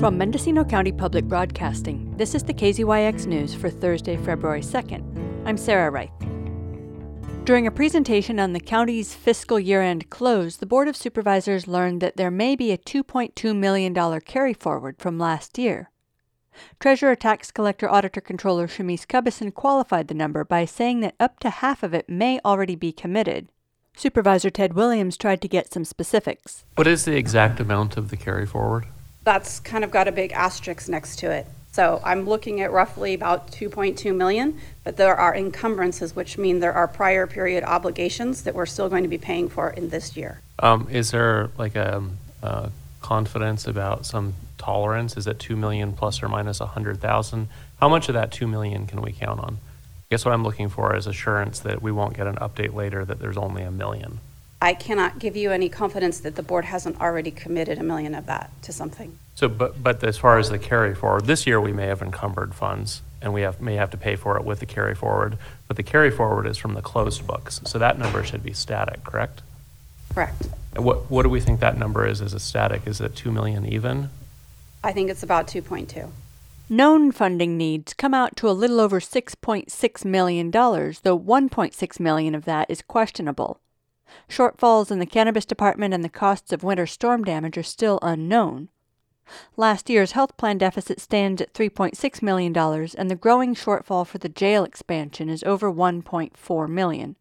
From Mendocino County Public Broadcasting, this is the KZYX News for Thursday, February 2nd. I'm Sarah Reith. During a presentation on the county's fiscal year end close, the Board of Supervisors learned that there may be a $2.2 million carry forward from last year. Treasurer, Tax Collector, Auditor Controller Chamise Cubbison qualified the number by saying that up to half of it may already be committed. Supervisor Ted Williams tried to get some specifics. What is the exact amount of the carry forward? That's kind of got a big asterisk next to it. So I'm looking at roughly about 2.2 million, but there are encumbrances, which mean there are prior period obligations that we're still going to be paying for in this year. Um, is there like a, a confidence about some tolerance? Is it 2 million plus or minus 100,000? How much of that 2 million can we count on? I guess what I'm looking for is assurance that we won't get an update later that there's only a million. I cannot give you any confidence that the board hasn't already committed a million of that to something. So, but, but as far as the carry forward, this year we may have encumbered funds and we have, may have to pay for it with the carry forward, but the carry forward is from the closed books. So that number should be static, correct? Correct. And what, what do we think that number is as a static? Is it 2 million even? I think it's about 2.2. Known funding needs come out to a little over $6.6 million, though 1.6 million of that is questionable. Shortfalls in the cannabis department and the costs of winter storm damage are still unknown. Last year's health plan deficit stands at $3.6 million, and the growing shortfall for the jail expansion is over 1.4 million.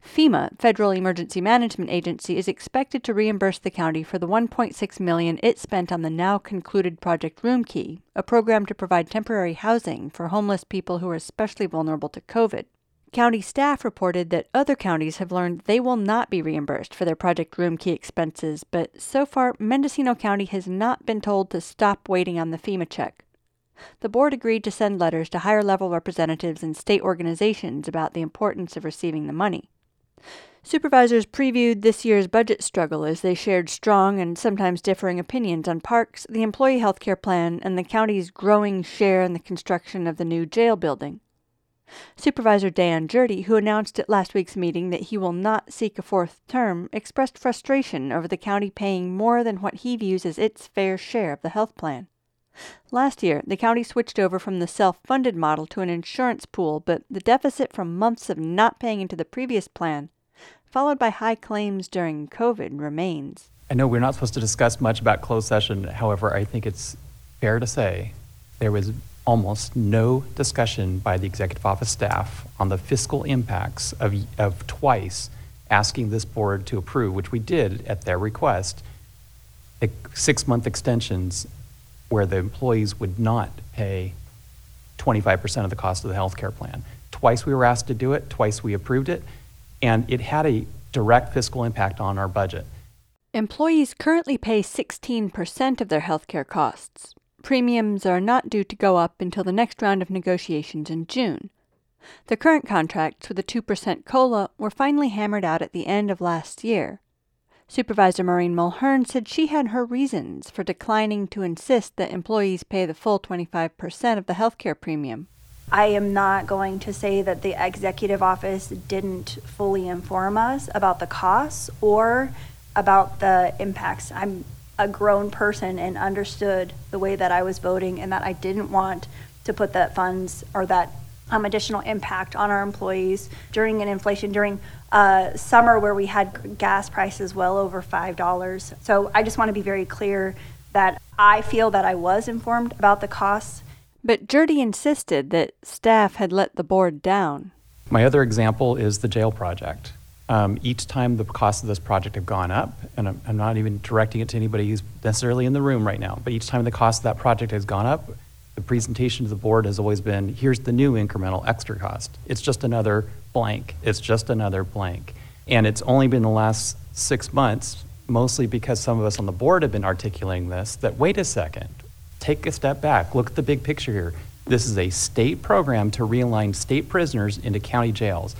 FEMA, Federal Emergency Management Agency, is expected to reimburse the county for the 1.6 million it spent on the now concluded Project Room Key, a program to provide temporary housing for homeless people who are especially vulnerable to COVID. County staff reported that other counties have learned they will not be reimbursed for their Project Room Key expenses, but so far Mendocino County has not been told to stop waiting on the FEMA check. The board agreed to send letters to higher level representatives and state organizations about the importance of receiving the money. Supervisors previewed this year's budget struggle as they shared strong and sometimes differing opinions on parks, the employee health care plan, and the county's growing share in the construction of the new jail building. Supervisor Dan Gjerde, who announced at last week's meeting that he will not seek a fourth term, expressed frustration over the county paying more than what he views as its fair share of the health plan. Last year, the county switched over from the self funded model to an insurance pool, but the deficit from months of not paying into the previous plan, followed by high claims during COVID, remains. I know we're not supposed to discuss much about closed session. However, I think it's fair to say there was almost no discussion by the executive office staff on the fiscal impacts of, of twice asking this board to approve, which we did at their request, six month extensions where the employees would not pay 25% of the cost of the health care plan. Twice we were asked to do it, twice we approved it, and it had a direct fiscal impact on our budget. Employees currently pay 16% of their health care costs. Premiums are not due to go up until the next round of negotiations in June. The current contracts with a 2% COLA were finally hammered out at the end of last year. Supervisor Maureen Mulhern said she had her reasons for declining to insist that employees pay the full 25% of the health care premium. I am not going to say that the executive office didn't fully inform us about the costs or about the impacts. I'm a grown person and understood the way that I was voting and that I didn't want to put that funds or that um, additional impact on our employees during an inflation during uh, summer where we had gas prices well over five dollars. So I just want to be very clear that I feel that I was informed about the costs. But Gjerde insisted that staff had let the board down. My other example is the jail project. Um, each time the costs of this project have gone up, and I'm, I'm, not even directing it to anybody who's necessarily in the room right now, but each time the cost of that project has gone up, the presentation to the board has always been here's the new incremental extra cost. It's just another blank. It's just another blank. And it's only been the last six months, mostly because some of us on the board have been articulating this, that wait a second, take a step back, look at the big picture here. This is a state program to realign state prisoners into county jails.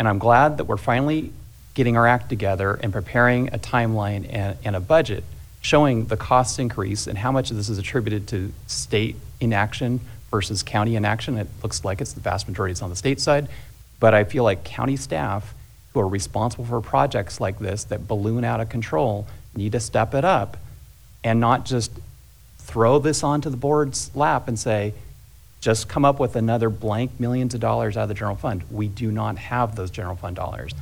And I'm glad that we're finally getting our act together and preparing a timeline and, and a budget showing the cost increase and how much of this is attributed to state inaction versus county inaction. It looks like it's the vast majority is on the state side. But I feel like county staff who are responsible for projects like this that balloon out of control need to step it up and not just throw this onto the board's lap and say, just come up with another blank millions of dollars out of the general fund. We do not have those general fund dollars.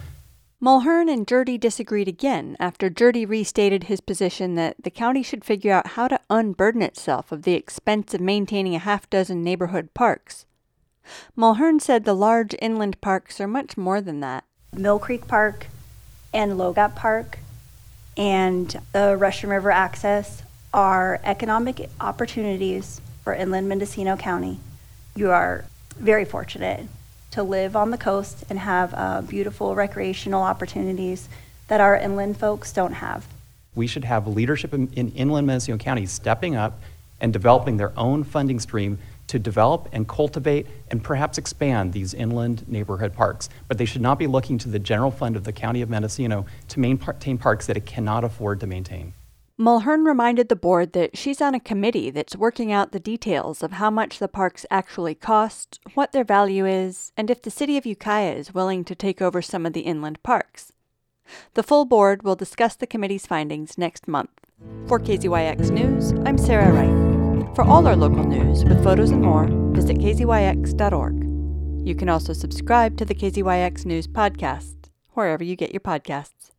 Mulhern and Gjerde disagreed again after Gjerde restated his position that the county should figure out how to unburden itself of the expense of maintaining a half dozen neighborhood parks. Mulhern said the large inland parks are much more than that. Mill Creek Park and Low Gap Park and the Russian River access are economic opportunities for inland Mendocino County. You are very fortunate to live on the coast and have uh, beautiful recreational opportunities that our inland folks don't have. We should have leadership in, in inland Mendocino County stepping up and developing their own funding stream to develop and cultivate and perhaps expand these inland neighborhood parks. But they should not be looking to the general fund of the County of Mendocino to maintain parks that it cannot afford to maintain. Mulhern reminded the board that she's on a committee that's working out the details of how much the parks actually cost, what their value is, and if the city of Ukiah is willing to take over some of the inland parks. The full board will discuss the committee's findings next month. For KZYX News, I'm Sarah Reith. For all our local news with photos and more, visit kzyx.org. You can also subscribe to the KZYX News podcast, wherever you get your podcasts.